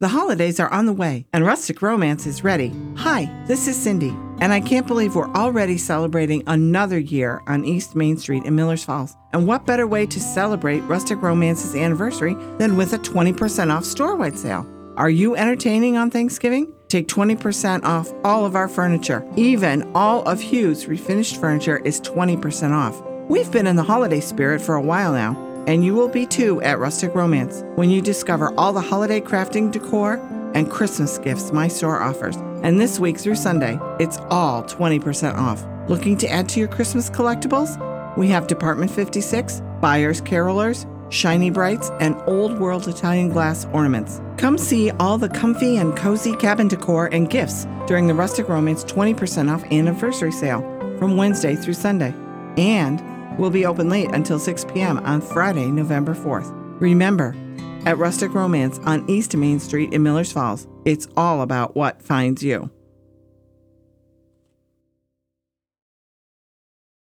The holidays are on the way, and Rustic Romance is ready. Hi, this is Cindy, and I can't believe we're already celebrating another year on East Main Street in Millers Falls. And what better way to celebrate Rustic Romance's anniversary than with a 20% off storewide sale? Are you entertaining on Thanksgiving? Take 20% off all of our furniture. Even all of Hugh's refinished furniture is 20% off. We've been in the holiday spirit for a while now and you will be too at Rustic Romance when you discover all the holiday crafting decor and Christmas gifts my store offers. And this week through Sunday, it's all 20% off. Looking to add to your Christmas collectibles? We have Department 56, Byers Carolers, Shiny Brites, and Old World Italian glass ornaments. Come see all the comfy and cozy cabin decor and gifts during the Rustic Romance 20% off anniversary sale from Wednesday through Sunday. And will be open late until 6 p.m. on Friday, November 4th. Remember, at Rustic Romance on East Main Street in Millers Falls, it's all about what finds you.